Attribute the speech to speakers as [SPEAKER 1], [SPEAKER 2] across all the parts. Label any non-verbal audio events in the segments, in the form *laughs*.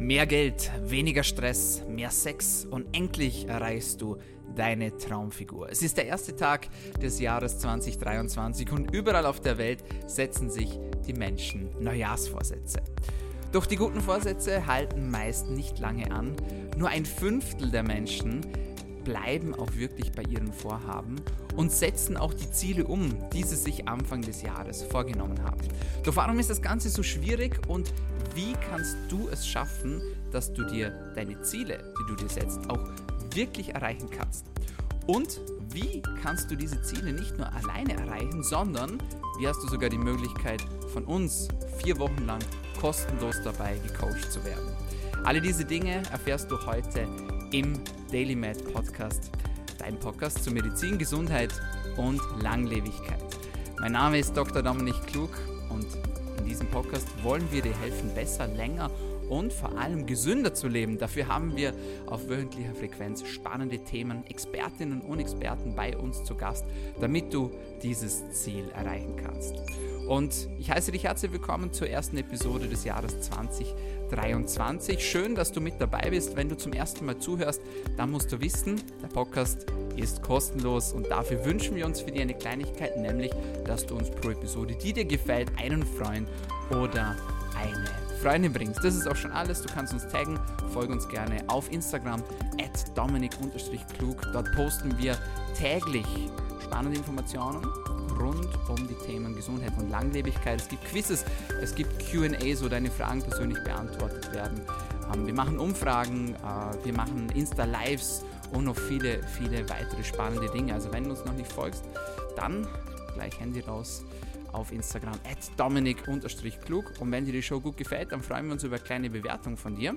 [SPEAKER 1] Mehr Geld, weniger Stress, mehr Sex und endlich erreichst du deine Traumfigur. Es ist der erste Tag des Jahres 2023 und überall auf der Welt setzen sich die Menschen Neujahrsvorsätze. Doch die guten Vorsätze halten meist nicht lange an. Nur ein Fünftel der Menschen bleiben auch wirklich bei ihren Vorhaben und setzen auch die Ziele um, die sie sich Anfang des Jahres vorgenommen haben. Doch warum ist das Ganze so schwierig und wie kannst du es schaffen, dass du dir deine Ziele, die du dir setzt, auch wirklich erreichen kannst? Und wie kannst du diese Ziele nicht nur alleine erreichen, sondern wie hast du sogar die Möglichkeit, von uns vier Wochen lang kostenlos dabei gecoacht zu werden? Alle diese Dinge erfährst du heute im Daily Med Podcast, dein Podcast zu Medizin, Gesundheit und Langlebigkeit. Mein Name ist Dr. Dominik Klug und in diesem Podcast wollen wir dir helfen, besser, länger und vor allem gesünder zu leben. Dafür haben wir auf wöchentlicher Frequenz spannende Themen, Expertinnen und Experten bei uns zu Gast, damit du dieses Ziel erreichen kannst. Und ich heiße dich herzlich willkommen zur ersten Episode des Jahres 2023. Schön, dass du mit dabei bist. Wenn du zum ersten Mal zuhörst, dann musst du wissen, der Podcast ist kostenlos und dafür wünschen wir uns für dich eine Kleinigkeit, nämlich, dass du uns pro Episode, die dir gefällt, einen Freund oder eine Freundin bringst. Das ist auch schon alles. Du kannst uns taggen, folge uns gerne auf Instagram at dominik-klug. Dort posten wir täglich spannende Informationen rund um die Themen Gesundheit und Langlebigkeit. Es gibt Quizzes, es gibt QAs, wo deine Fragen persönlich beantwortet werden. Ähm, wir machen Umfragen, äh, wir machen Insta-Lives und noch viele, viele weitere spannende Dinge. Also wenn du uns noch nicht folgst, dann gleich Handy raus auf Instagram at dominik-klug. Und wenn dir die Show gut gefällt, dann freuen wir uns über eine kleine Bewertung von dir.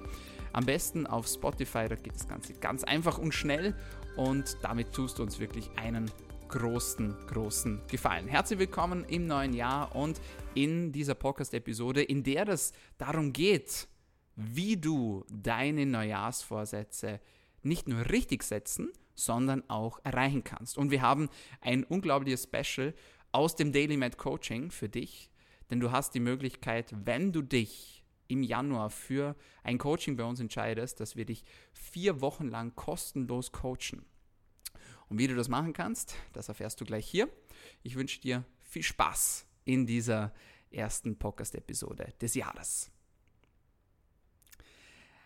[SPEAKER 1] Am besten auf Spotify, da geht das Ganze ganz einfach und schnell und damit tust du uns wirklich einen großen, großen Gefallen. Herzlich willkommen im neuen Jahr und in dieser Podcast-Episode, in der es darum geht, wie du deine Neujahrsvorsätze nicht nur richtig setzen, sondern auch erreichen kannst. Und wir haben ein unglaubliches Special aus dem Daily Med Coaching für dich, denn du hast die Möglichkeit, wenn du dich im Januar für ein Coaching bei uns entscheidest, dass wir dich vier Wochen lang kostenlos coachen. Und wie du das machen kannst, das erfährst du gleich hier. Ich wünsche dir viel Spaß in dieser ersten Podcast-Episode des Jahres.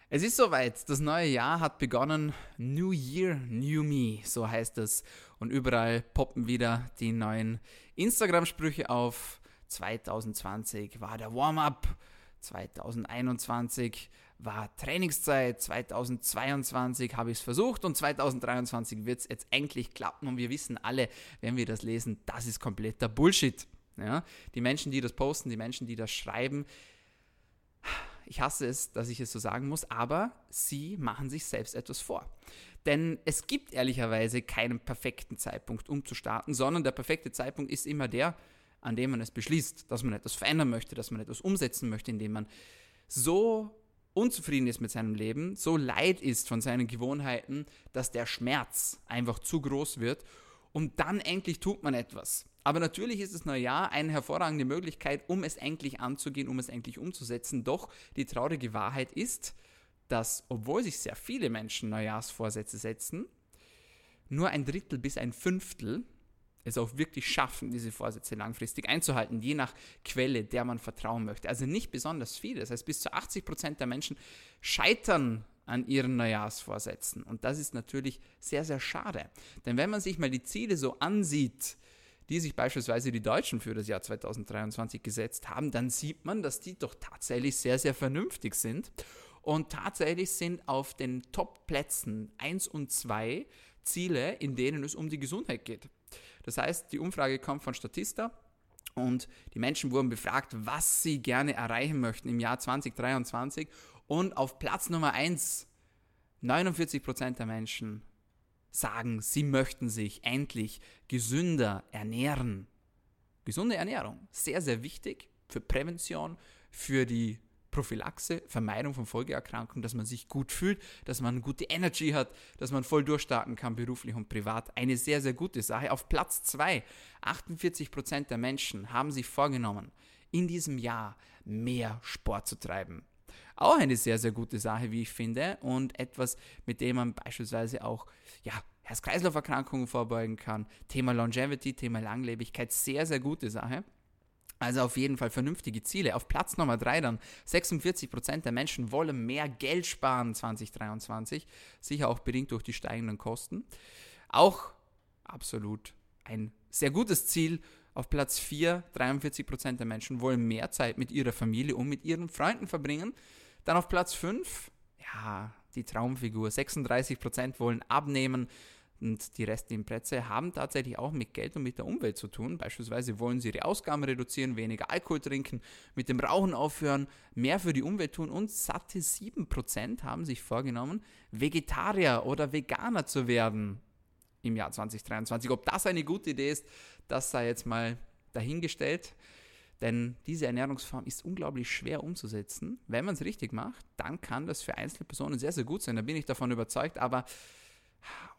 [SPEAKER 1] Es ist soweit, das neue Jahr hat begonnen. New Year, New Me, so heißt es. Und überall poppen wieder die neuen Instagram-Sprüche auf. 2020 war der Warm-up, 2021 war Trainingszeit, 2022 habe ich es versucht und 2023 wird es jetzt endlich klappen und wir wissen alle, wenn wir das lesen, das ist kompletter Bullshit. Ja? Die Menschen, die das posten, die Menschen, die das schreiben, ich hasse es, dass ich es so sagen muss, aber sie machen sich selbst etwas vor. Denn es gibt ehrlicherweise keinen perfekten Zeitpunkt, um zu starten, sondern der perfekte Zeitpunkt ist immer der, an dem man es beschließt, dass man etwas verändern möchte, dass man etwas umsetzen möchte, indem man so unzufrieden ist mit seinem Leben, so leid ist von seinen Gewohnheiten, dass der Schmerz einfach zu groß wird und dann endlich tut man etwas. Aber natürlich ist das Neujahr eine hervorragende Möglichkeit, um es endlich anzugehen, um es endlich umzusetzen. Doch die traurige Wahrheit ist, dass, obwohl sich sehr viele Menschen Neujahrsvorsätze setzen, nur ein Drittel bis ein Fünftel es auch wirklich schaffen, diese Vorsätze langfristig einzuhalten, je nach Quelle, der man vertrauen möchte. Also nicht besonders viele. Das heißt, bis zu 80 Prozent der Menschen scheitern an ihren Neujahrsvorsätzen. Und das ist natürlich sehr, sehr schade. Denn wenn man sich mal die Ziele so ansieht, die sich beispielsweise die Deutschen für das Jahr 2023 gesetzt haben, dann sieht man, dass die doch tatsächlich sehr, sehr vernünftig sind. Und tatsächlich sind auf den Top-Plätzen 1 und 2 Ziele, in denen es um die Gesundheit geht. Das heißt, die Umfrage kommt von Statista und die Menschen wurden befragt, was sie gerne erreichen möchten im Jahr 2023. Und auf Platz Nummer 1, 49% der Menschen sagen, sie möchten sich endlich gesünder ernähren. Gesunde Ernährung, sehr, sehr wichtig für Prävention, für die Prophylaxe, Vermeidung von Folgeerkrankungen, dass man sich gut fühlt, dass man gute Energy hat, dass man voll durchstarten kann, beruflich und privat. Eine sehr, sehr gute Sache. Auf Platz 2, 48% der Menschen haben sich vorgenommen, in diesem Jahr mehr Sport zu treiben. Auch eine sehr, sehr gute Sache, wie ich finde. Und etwas, mit dem man beispielsweise auch ja, Herz-Kreislauf-Erkrankungen vorbeugen kann. Thema Longevity, Thema Langlebigkeit, sehr, sehr gute Sache. Also auf jeden Fall vernünftige Ziele. Auf Platz Nummer 3 dann 46% der Menschen wollen mehr Geld sparen 2023, sicher auch bedingt durch die steigenden Kosten. Auch absolut ein sehr gutes Ziel. Auf Platz 4 43% der Menschen wollen mehr Zeit mit ihrer Familie und mit ihren Freunden verbringen. Dann auf Platz 5, ja, die Traumfigur. 36% wollen abnehmen. Und die restlichen Plätze haben tatsächlich auch mit Geld und mit der Umwelt zu tun. Beispielsweise wollen sie ihre Ausgaben reduzieren, weniger Alkohol trinken, mit dem Rauchen aufhören, mehr für die Umwelt tun und satte 7% haben sich vorgenommen, Vegetarier oder Veganer zu werden im Jahr 2023. Ob das eine gute Idee ist, das sei jetzt mal dahingestellt. Denn diese Ernährungsform ist unglaublich schwer umzusetzen. Wenn man es richtig macht, dann kann das für einzelne Personen sehr, sehr gut sein. Da bin ich davon überzeugt. Aber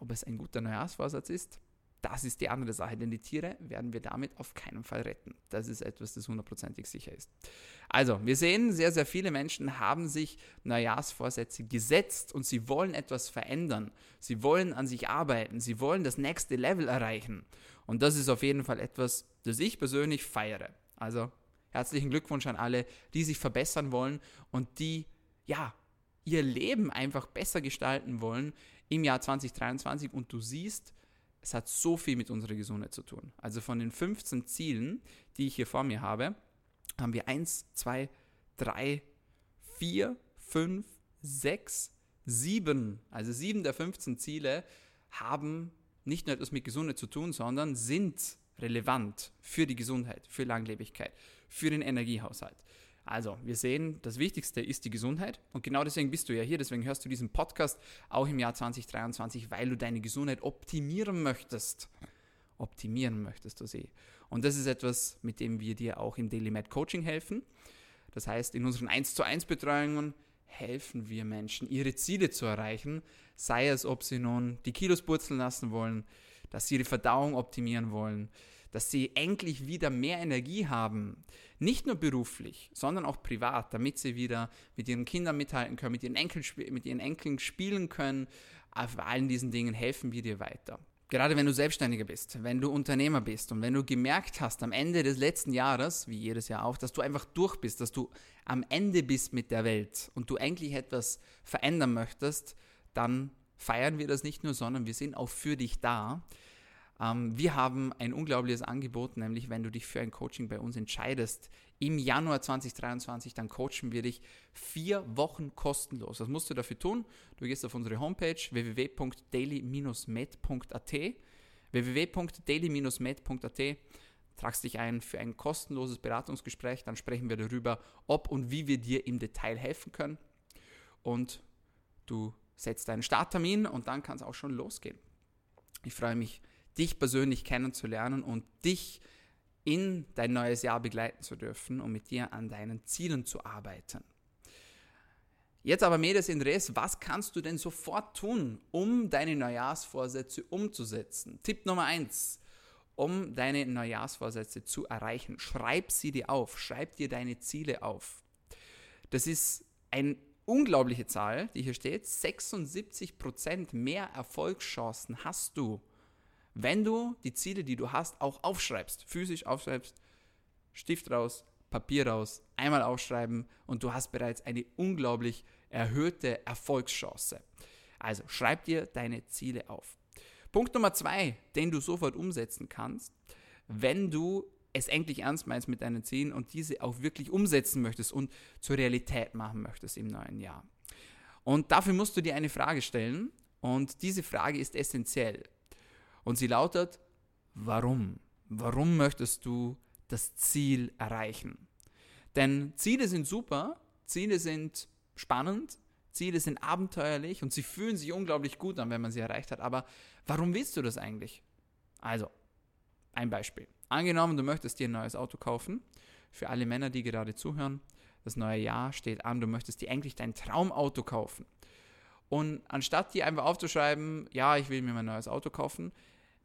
[SPEAKER 1] ob es ein guter Neujahrsvorsatz ist, das ist die andere Sache, denn die Tiere werden wir damit auf keinen Fall retten. Das ist etwas, das hundertprozentig sicher ist. Also, wir sehen, sehr, sehr viele Menschen haben sich Neujahrsvorsätze gesetzt und sie wollen etwas verändern. Sie wollen an sich arbeiten. Sie wollen das nächste Level erreichen. Und das ist auf jeden Fall etwas, das ich persönlich feiere. Also, herzlichen Glückwunsch an alle, die sich verbessern wollen und die, ja, ihr Leben einfach besser gestalten wollen, im Jahr 2023 und du siehst, es hat so viel mit unserer Gesundheit zu tun. Also von den 15 Zielen, die ich hier vor mir habe, haben wir 1, 2, 3, 4, 5, 6, 7. Also 7 der 15 Ziele haben nicht nur etwas mit Gesundheit zu tun, sondern sind relevant für die Gesundheit, für Langlebigkeit, für den Energiehaushalt. Also, wir sehen, das Wichtigste ist die Gesundheit und genau deswegen bist du ja hier, deswegen hörst du diesen Podcast auch im Jahr 2023, weil du deine Gesundheit optimieren möchtest. Optimieren möchtest du sie. Und das ist etwas, mit dem wir dir auch im Daily Med Coaching helfen. Das heißt, in unseren 1 zu 1 Betreuungen helfen wir Menschen, ihre Ziele zu erreichen, sei es, ob sie nun die Kilos purzeln lassen wollen, dass sie ihre Verdauung optimieren wollen, dass sie endlich wieder mehr Energie haben, nicht nur beruflich, sondern auch privat, damit sie wieder mit ihren Kindern mithalten können, mit ihren, Enkeln, mit ihren Enkeln spielen können. Auf allen diesen Dingen helfen wir dir weiter. Gerade wenn du Selbstständiger bist, wenn du Unternehmer bist und wenn du gemerkt hast am Ende des letzten Jahres, wie jedes Jahr auch, dass du einfach durch bist, dass du am Ende bist mit der Welt und du eigentlich etwas verändern möchtest, dann feiern wir das nicht nur, sondern wir sind auch für dich da. Ähm, wir haben ein unglaubliches Angebot, nämlich wenn du dich für ein Coaching bei uns entscheidest, im Januar 2023, dann coachen wir dich vier Wochen kostenlos. Was musst du dafür tun? Du gehst auf unsere Homepage www.daily-med.at www.daily-med.at tragst dich ein für ein kostenloses Beratungsgespräch, dann sprechen wir darüber, ob und wie wir dir im Detail helfen können und du setzt deinen Starttermin und dann kann es auch schon losgehen. Ich freue mich dich persönlich kennenzulernen und dich in dein neues Jahr begleiten zu dürfen und mit dir an deinen Zielen zu arbeiten. Jetzt aber Medes in Res, was kannst du denn sofort tun, um deine Neujahrsvorsätze umzusetzen? Tipp Nummer eins: Um deine Neujahrsvorsätze zu erreichen, schreib sie dir auf, schreib dir deine Ziele auf. Das ist eine unglaubliche Zahl, die hier steht. 76% mehr Erfolgschancen hast du, wenn du die Ziele, die du hast, auch aufschreibst, physisch aufschreibst, Stift raus, Papier raus, einmal aufschreiben und du hast bereits eine unglaublich erhöhte Erfolgschance. Also schreib dir deine Ziele auf. Punkt Nummer zwei, den du sofort umsetzen kannst, wenn du es endlich ernst meinst mit deinen Zielen und diese auch wirklich umsetzen möchtest und zur Realität machen möchtest im neuen Jahr. Und dafür musst du dir eine Frage stellen und diese Frage ist essentiell. Und sie lautet, warum? Warum möchtest du das Ziel erreichen? Denn Ziele sind super, Ziele sind spannend, Ziele sind abenteuerlich und sie fühlen sich unglaublich gut an, wenn man sie erreicht hat. Aber warum willst du das eigentlich? Also, ein Beispiel. Angenommen, du möchtest dir ein neues Auto kaufen. Für alle Männer, die gerade zuhören, das neue Jahr steht an, du möchtest dir eigentlich dein Traumauto kaufen. Und anstatt dir einfach aufzuschreiben, ja, ich will mir mein neues Auto kaufen,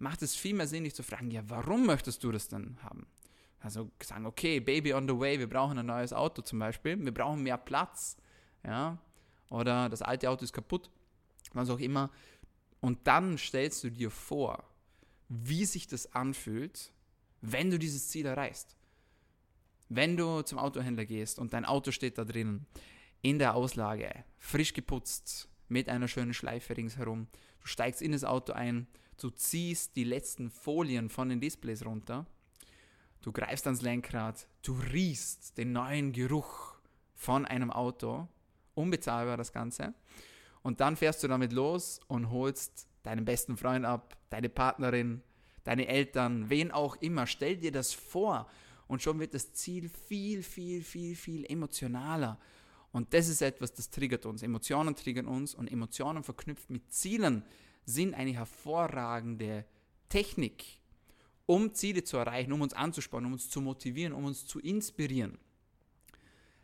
[SPEAKER 1] macht es viel mehr Sinn, dich zu fragen, ja, warum möchtest du das denn haben? Also sagen, okay, Baby on the way, wir brauchen ein neues Auto zum Beispiel, wir brauchen mehr Platz. ja, oder das alte Auto ist kaputt, was auch immer. Und dann stellst du dir vor, wie sich das anfühlt, wenn du dieses Ziel erreichst. Wenn du zum Autohändler gehst und dein Auto steht da drinnen, in der Auslage, frisch geputzt, mit einer schönen Schleife ringsherum, du steigst in das Auto ein, du ziehst die letzten Folien von den Displays runter, du greifst ans Lenkrad, du riechst den neuen Geruch von einem Auto, unbezahlbar das Ganze, und dann fährst du damit los und holst deinen besten Freund ab, deine Partnerin, deine Eltern, wen auch immer. Stell dir das vor und schon wird das Ziel viel, viel, viel, viel emotionaler. Und das ist etwas, das triggert uns. Emotionen triggern uns und Emotionen verknüpft mit Zielen sind eine hervorragende Technik, um Ziele zu erreichen, um uns anzuspannen, um uns zu motivieren, um uns zu inspirieren.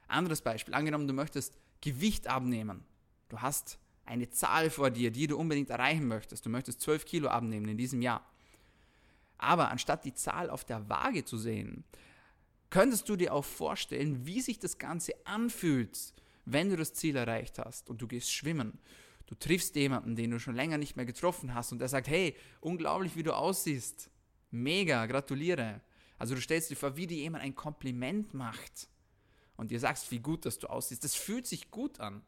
[SPEAKER 1] Anderes Beispiel, angenommen, du möchtest Gewicht abnehmen. Du hast eine Zahl vor dir, die du unbedingt erreichen möchtest. Du möchtest 12 Kilo abnehmen in diesem Jahr. Aber anstatt die Zahl auf der Waage zu sehen, könntest du dir auch vorstellen, wie sich das Ganze anfühlt, wenn du das Ziel erreicht hast und du gehst schwimmen. Du triffst jemanden, den du schon länger nicht mehr getroffen hast und der sagt, hey, unglaublich, wie du aussiehst. Mega, gratuliere. Also du stellst dir vor, wie dir jemand ein Kompliment macht und dir sagst, wie gut, dass du aussiehst. Das fühlt sich gut an.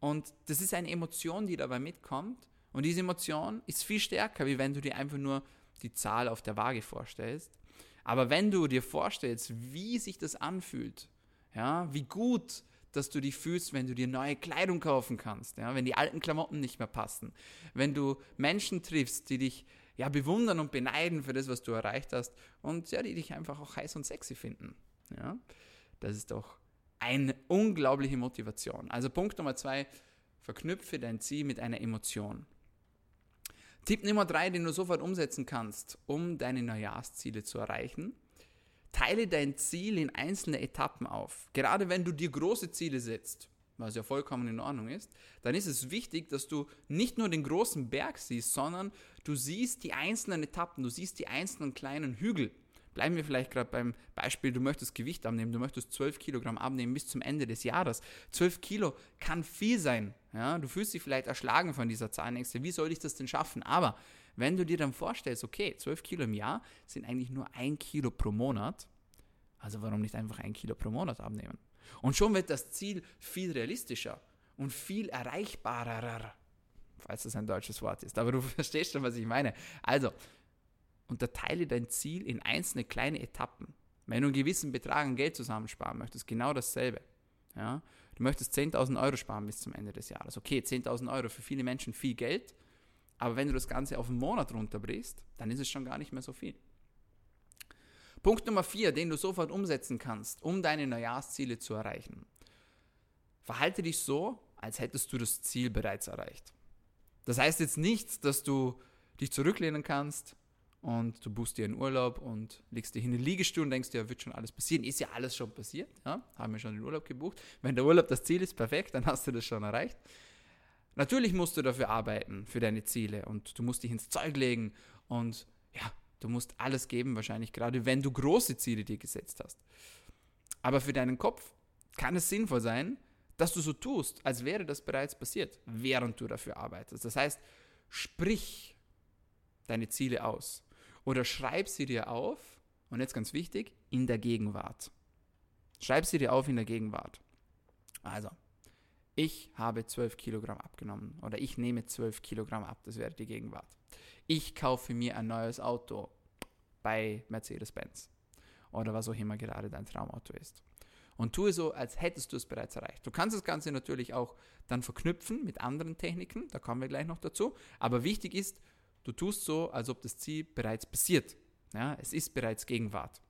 [SPEAKER 1] Und das ist eine Emotion, die dabei mitkommt. Und diese Emotion ist viel stärker, wie wenn du dir einfach nur die Zahl auf der Waage vorstellst. Aber wenn du dir vorstellst, wie sich das anfühlt, ja, wie gut, dass du dich fühlst, wenn du dir neue Kleidung kaufen kannst, ja, wenn die alten Klamotten nicht mehr passen, wenn du Menschen triffst, die dich ja, bewundern und beneiden für das, was du erreicht hast und ja, die dich einfach auch heiß und sexy finden. Ja, das ist doch eine unglaubliche Motivation. Also Punkt Nummer zwei, verknüpfe dein Ziel mit einer Emotion. Tipp Nummer drei, den du sofort umsetzen kannst, um deine Neujahrsziele zu erreichen. Teile dein Ziel in einzelne Etappen auf. Gerade wenn du dir große Ziele setzt, was ja vollkommen in Ordnung ist, dann ist es wichtig, dass du nicht nur den großen Berg siehst, sondern du siehst die einzelnen Etappen, du siehst die einzelnen kleinen Hügel. Bleiben wir vielleicht gerade beim Beispiel, du möchtest Gewicht abnehmen, du möchtest 12 Kilogramm abnehmen bis zum Ende des Jahres. 12 Kilo kann viel sein. Ja? Du fühlst dich vielleicht erschlagen von dieser Zahnängste. Wie soll ich das denn schaffen? Aber wenn du dir dann vorstellst, okay, 12 Kilo im Jahr sind eigentlich nur ein Kilo pro Monat, also warum nicht einfach ein Kilo pro Monat abnehmen? Und schon wird das Ziel viel realistischer und viel erreichbarer, falls das ein deutsches Wort ist. Aber du *laughs* verstehst schon, was ich meine. Also, unterteile dein Ziel in einzelne kleine Etappen. Wenn du einen gewissen Betrag an Geld zusammensparen möchtest, genau dasselbe. Ja? Du möchtest 10.000 Euro sparen bis zum Ende des Jahres. Okay, 10.000 Euro für viele Menschen viel Geld, aber wenn du das Ganze auf einen Monat runterbrichst, dann ist es schon gar nicht mehr so viel. Punkt Nummer 4, den du sofort umsetzen kannst, um deine Neujahrsziele zu erreichen. Verhalte dich so, als hättest du das Ziel bereits erreicht. Das heißt jetzt nicht, dass du dich zurücklehnen kannst, und du buchst dir einen Urlaub und legst dich in den Liegestuhl und denkst dir, wird schon alles passieren. Ist ja alles schon passiert, ja? haben wir schon den Urlaub gebucht. Wenn der Urlaub das Ziel ist, perfekt, dann hast du das schon erreicht. Natürlich musst du dafür arbeiten, für deine Ziele und du musst dich ins Zeug legen und ja, du musst alles geben, wahrscheinlich gerade wenn du große Ziele dir gesetzt hast. Aber für deinen Kopf kann es sinnvoll sein, dass du so tust, als wäre das bereits passiert, während du dafür arbeitest. Das heißt, sprich deine Ziele aus. Oder schreib sie dir auf, und jetzt ganz wichtig, in der Gegenwart. Schreib sie dir auf in der Gegenwart. Also, ich habe 12 Kilogramm abgenommen oder ich nehme 12 Kilogramm ab, das wäre die Gegenwart. Ich kaufe mir ein neues Auto bei Mercedes-Benz oder was auch immer gerade dein Traumauto ist. Und tue so, als hättest du es bereits erreicht. Du kannst das Ganze natürlich auch dann verknüpfen mit anderen Techniken, da kommen wir gleich noch dazu. Aber wichtig ist, Du tust so, als ob das Ziel bereits passiert. Ja, es ist bereits Gegenwart.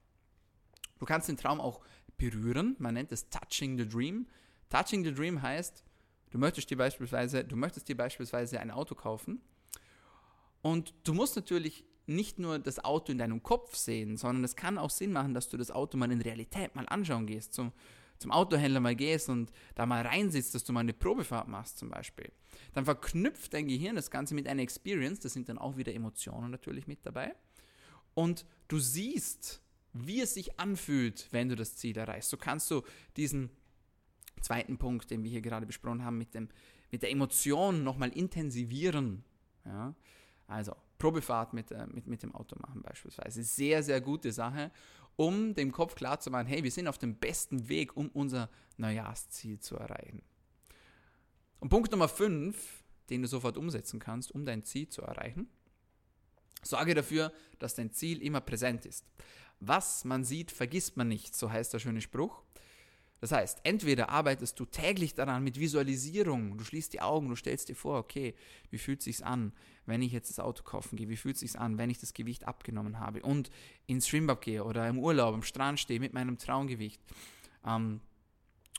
[SPEAKER 1] Du kannst den Traum auch berühren. Man nennt es Touching the Dream. Touching the Dream heißt, du möchtest dir beispielsweise, du möchtest dir beispielsweise ein Auto kaufen und du musst natürlich nicht nur das Auto in deinem Kopf sehen, sondern es kann auch Sinn machen, dass du das Auto mal in Realität mal anschauen gehst. Zum, zum Autohändler mal gehst und da mal reinsitzt, dass du mal eine Probefahrt machst zum Beispiel, dann verknüpft dein Gehirn das Ganze mit einer Experience, da sind dann auch wieder Emotionen natürlich mit dabei und du siehst, wie es sich anfühlt, wenn du das Ziel erreichst. So kannst du diesen zweiten Punkt, den wir hier gerade besprochen haben, mit, dem, mit der Emotion nochmal intensivieren. Ja? Also Probefahrt mit, äh, mit, mit dem Auto machen beispielsweise. Sehr, sehr gute Sache, um dem Kopf klar zu machen, hey, wir sind auf dem besten Weg, um unser Neujahrsziel zu erreichen. Und Punkt Nummer 5, den du sofort umsetzen kannst, um dein Ziel zu erreichen, sorge dafür, dass dein Ziel immer präsent ist. Was man sieht, vergisst man nicht, so heißt der schöne Spruch. Das heißt, entweder arbeitest du täglich daran mit Visualisierung, du schließt die Augen, du stellst dir vor, okay, wie fühlt es sich an, wenn ich jetzt das Auto kaufen gehe, wie fühlt es sich an, wenn ich das Gewicht abgenommen habe und ins Schwimmbad gehe oder im Urlaub am Strand stehe mit meinem Traumgewicht. Ähm,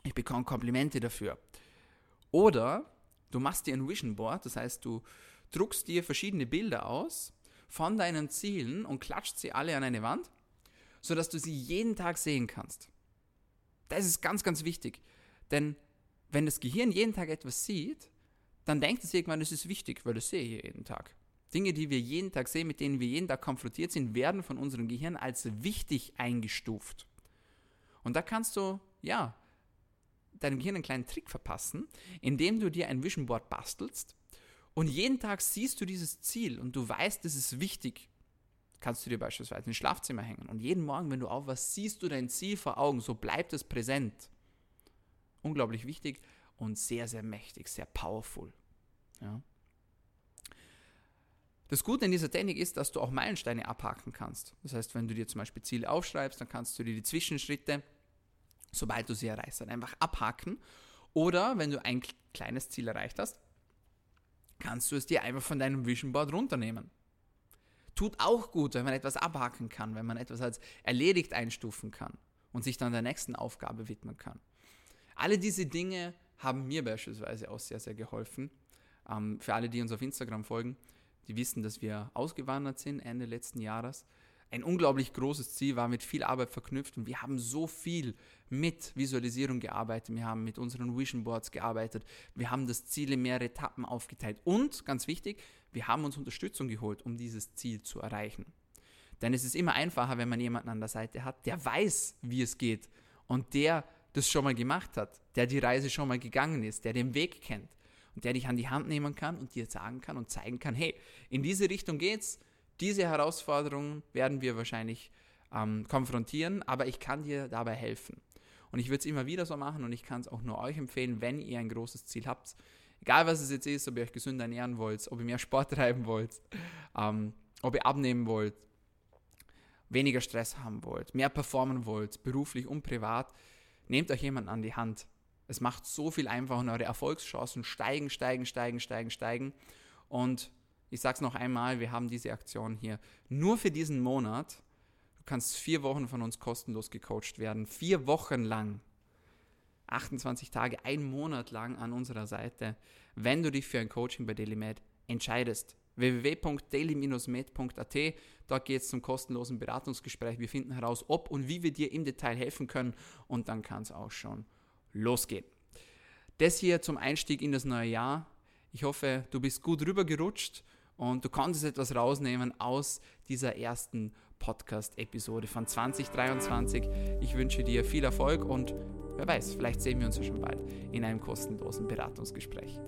[SPEAKER 1] ich bekomme Komplimente dafür. Oder du machst dir ein Vision Board, das heißt, du druckst dir verschiedene Bilder aus von deinen Zielen und klatscht sie alle an eine Wand, sodass du sie jeden Tag sehen kannst. Das ist ganz, ganz wichtig. Denn wenn das Gehirn jeden Tag etwas sieht, dann denkt es irgendwann, es ist wichtig, weil das sehe ich jeden Tag. Dinge, die wir jeden Tag sehen, mit denen wir jeden Tag konfrontiert sind, werden von unserem Gehirn als wichtig eingestuft. Und da kannst du, ja, deinem Gehirn einen kleinen Trick verpassen, indem du dir ein Vision Board bastelst und jeden Tag siehst du dieses Ziel und du weißt, es ist wichtig kannst du dir beispielsweise ins Schlafzimmer hängen. Und jeden Morgen, wenn du aufwachst, siehst du dein Ziel vor Augen. So bleibt es präsent. Unglaublich wichtig und sehr, sehr mächtig, sehr powerful. Ja. Das Gute in dieser Technik ist, dass du auch Meilensteine abhaken kannst. Das heißt, wenn du dir zum Beispiel Ziele aufschreibst, dann kannst du dir die Zwischenschritte, sobald du sie erreichst, dann einfach abhaken. Oder wenn du ein kleines Ziel erreicht hast, kannst du es dir einfach von deinem Vision Board runternehmen tut auch gut, wenn man etwas abhaken kann, wenn man etwas als erledigt einstufen kann und sich dann der nächsten Aufgabe widmen kann. Alle diese Dinge haben mir beispielsweise auch sehr, sehr geholfen. Ähm, für alle, die uns auf Instagram folgen, die wissen, dass wir ausgewandert sind Ende letzten Jahres ein unglaublich großes Ziel war mit viel Arbeit verknüpft und wir haben so viel mit Visualisierung gearbeitet, wir haben mit unseren Vision Boards gearbeitet, wir haben das Ziel in mehrere Etappen aufgeteilt. Und, ganz wichtig, wir haben uns Unterstützung geholt, um dieses Ziel zu erreichen. Denn es ist immer einfacher, wenn man jemanden an der Seite hat, der weiß, wie es geht und der das schon mal gemacht hat, der die Reise schon mal gegangen ist, der den Weg kennt und der dich an die Hand nehmen kann und dir sagen kann und zeigen kann, hey, in diese Richtung geht's, diese Herausforderungen werden wir wahrscheinlich ähm, konfrontieren, aber ich kann dir dabei helfen. Und ich würde es immer wieder so machen und ich kann es auch nur euch empfehlen, wenn ihr ein großes Ziel habt. Egal was es jetzt ist, ob ihr euch gesünder ernähren wollt, ob ihr mehr Sport *laughs* treiben wollt, ähm, ob ihr abnehmen wollt, weniger Stress haben wollt, mehr performen wollt, beruflich und privat, nehmt euch jemanden an die Hand. Es macht so viel einfacher und eure Erfolgschancen steigen, steigen, steigen, steigen, steigen. Und ich sage es noch einmal, wir haben diese Aktion hier nur für diesen Monat. Du kannst vier Wochen von uns kostenlos gecoacht werden. Vier Wochen lang. 28 Tage, ein Monat lang an unserer Seite, wenn du dich für ein Coaching bei DailyMed entscheidest. www.daily-med.at Dort geht es zum kostenlosen Beratungsgespräch. Wir finden heraus, ob und wie wir dir im Detail helfen können und dann kann es auch schon losgehen. Das hier zum Einstieg in das neue Jahr. Ich hoffe, du bist gut rübergerutscht und du konntest etwas rausnehmen aus dieser ersten Podcast-Episode von 2023. Ich wünsche dir viel Erfolg und wer weiß, vielleicht sehen wir uns ja schon bald in einem kostenlosen Beratungsgespräch.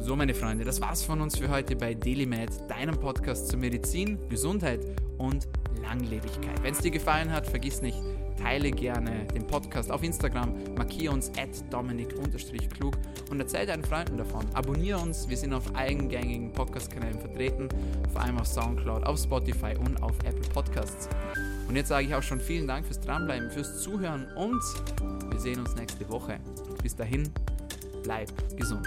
[SPEAKER 1] So, meine Freunde, das war's von uns für heute bei DailyMed, deinem Podcast zur Medizin, Gesundheit und Langlebigkeit. Wenn es dir gefallen hat, vergiss nicht, teile gerne den Podcast auf Instagram, markiere uns at dominik-klug und erzähl deinen Freunden davon. Abonniere uns, wir sind auf allen gängigen Podcast-Kanälen vertreten, vor allem auf Soundcloud, auf Spotify und auf Apple Podcasts. Und jetzt sage ich auch schon vielen Dank fürs Dranbleiben, fürs Zuhören und wir sehen uns nächste Woche. Bis dahin, bleib gesund.